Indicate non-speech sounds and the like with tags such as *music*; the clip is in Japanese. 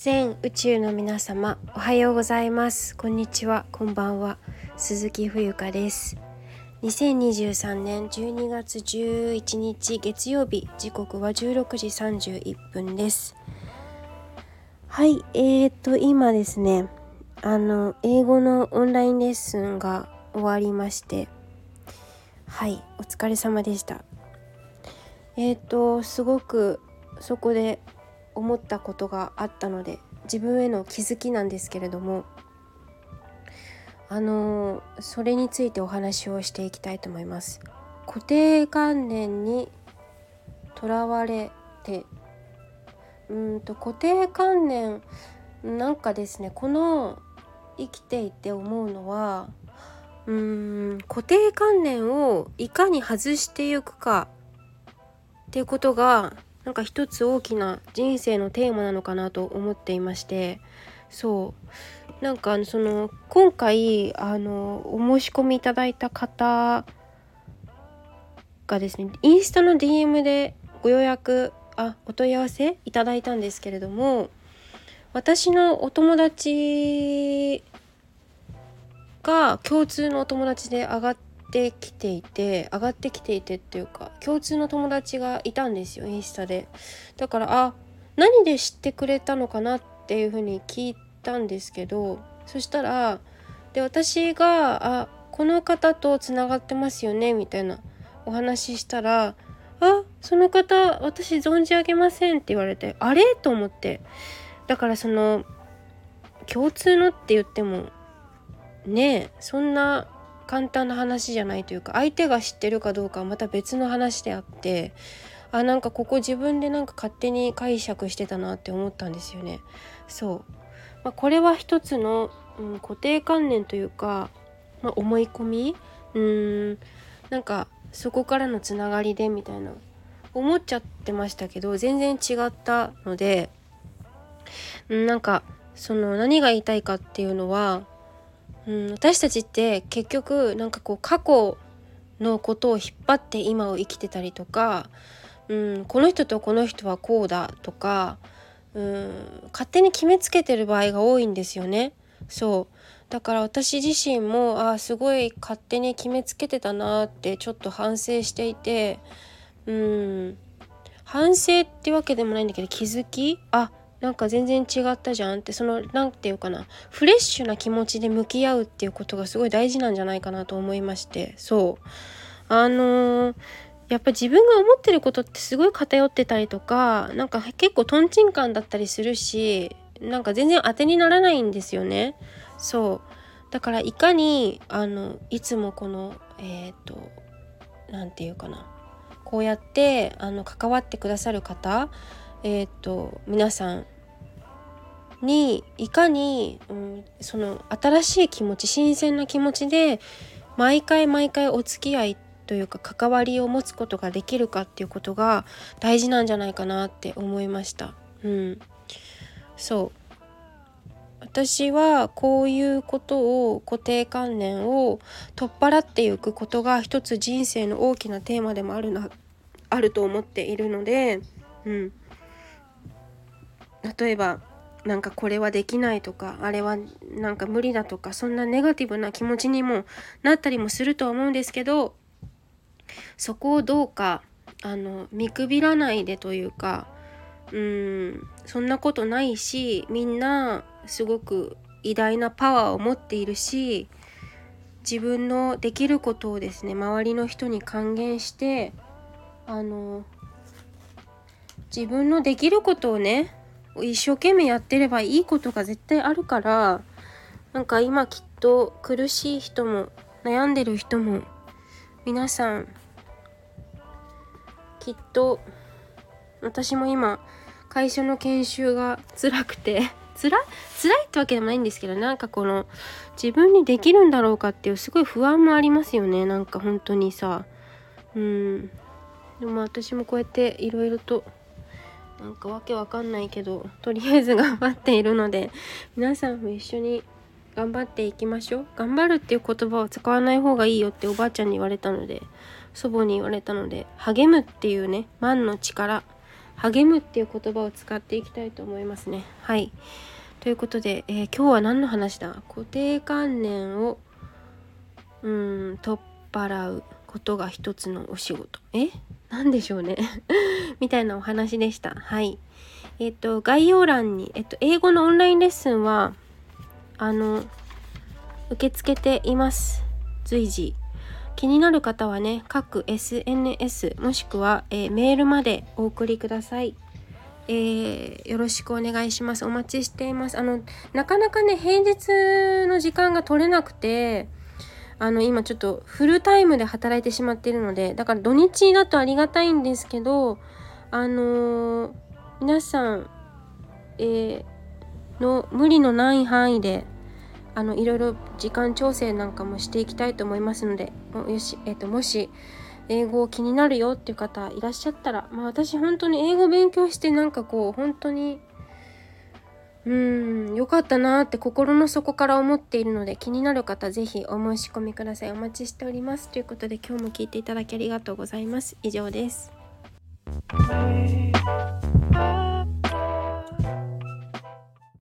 全宇宙の皆様おはようございます。こんにちは。こんばんは。鈴木冬香です。2023年12月11日月曜日。時刻は16時31分です。はい。えーと今ですねあの英語のオンラインレッスンが終わりまして。はい。お疲れ様でした。えーとすごくそこで思ったことがあったので自分への気づきなんですけれどもあのそれについてお話をしていきたいと思います。固定観念にとらわれてうんと固定観念なんかですねこの生きていて思うのはうーん固定観念をいかに外していくかっていうことがなんか一つ大きな人生のテーマなのかなと思っていましてそう。なんかその今回あのお申し込みいただいた方がですねインスタの DM でご予約あお問い合わせいただいたんですけれども私のお友達が共通のお友達で上がってってきていて上がってきていてっていうか共通の友達がいたんですよインスタで。だからあ何で知ってくれたのかなっていうふうに聞いたんですけどそしたらで私があこの方とつながってますよねみたいなお話ししたらあその方私存じ上げませんって言われてあれ？と思って。だからその共通のって言ってもねえそんな簡単な話じゃないというか相手が知ってるかどうかはまた別の話であってあなんかここ自分でなんか勝手に解釈してたなって思ったんですよね。そう、まあ、これは一つの、うん、固定観念というか、まあ、思い込み？うーん。なんかそこからのつながりでみたいな。思っちゃってましたけど全然違ったのでなんかその何が言いたいかっていうのはうん、私たちって結局なんかこう過去のことを引っ張って今を生きてたりとか、うん、この人とこの人はこうだとか、うん、勝手に決めつけてる場合が多いんですよね。そうだから私自身もあすごい勝手に決めつけてたなってちょっと反省していてうん反省ってわけでもないんだけど気づき？あなんか全然違ったじゃんってその何て言うかなフレッシュな気持ちで向き合うっていうことがすごい大事なんじゃないかなと思いまして。そう。あのー、やっぱ自分が思ってることってすごい偏ってたりとかなんか結構とんちんカンだったりするしなんか全然当てにならないんですよね。そう。だからいかにあのいつもこのえっ、ー、と何て言うかなこうやってあの関わってくださる方えっ、と皆さんにいかに、うん、その新しい気持ち新鮮な気持ちで毎回毎回お付き合いというか関わりを持つことができるかっていうことが大事なんじゃないかなって思いました。うん、そう。私はこういうことを固定観念を取っ払っていくことが一つ人生の大きなテーマでもあるなあると思っているので、うん、例えばなんかこれはできないとかあれはなんか無理だとかそんなネガティブな気持ちにもなったりもすると思うんですけどそこをどうかあの見くびらないでというかうんそんなことないしみんなすごく偉大なパワーを持っているし自分のできることをですね周りの人に還元してあの自分のできることをね一生懸命やってればいいことが絶対あるからなんか今きっと苦しい人も悩んでる人も皆さんきっと私も今会社の研修が辛くて *laughs* 辛辛いってわけでもないんですけどなんかこの自分にできるんだろうかっていうすごい不安もありますよね。なんか本当にさうん。でも私もこうやっていろいろとなんかわけわかんないけどとりあえず頑張っているので皆さんも一緒に頑張っていきましょう頑張るっていう言葉を使わない方がいいよっておばあちゃんに言われたので祖母に言われたので励むっていうね万の力励むっていう言葉を使っていきたいと思いますね。はい。ということで、えー、今日は何の話だ？固定観念をうん取っ払うことが一つのお仕事。え？何でしょうね *laughs* みたいなお話でした。はい。えっ、ー、と、概要欄に、えっ、と、英語のオンラインレッスンは、あの、受け付けています。随時。気になる方はね、各 SNS もしくは、えー、メールまでお送りください。えー、よろしくお願いします。お待ちしています。あの、なかなかね、平日の時間が取れなくて、あの、今ちょっとフルタイムで働いてしまっているので、だから土日だとありがたいんですけど、あのー、皆さん、えー、の無理のない範囲で、あのいろいろ時間調整なんかもしていきたいと思いますのでよし、えーと、もし英語気になるよっていう方いらっしゃったら、まあ、私本当に英語勉強してなんかこう本当にうん良かったなって心の底から思っているので気になる方是非お申し込みください。お待ちしております。ということで今日も聞いていただきありがとうございます。以上です。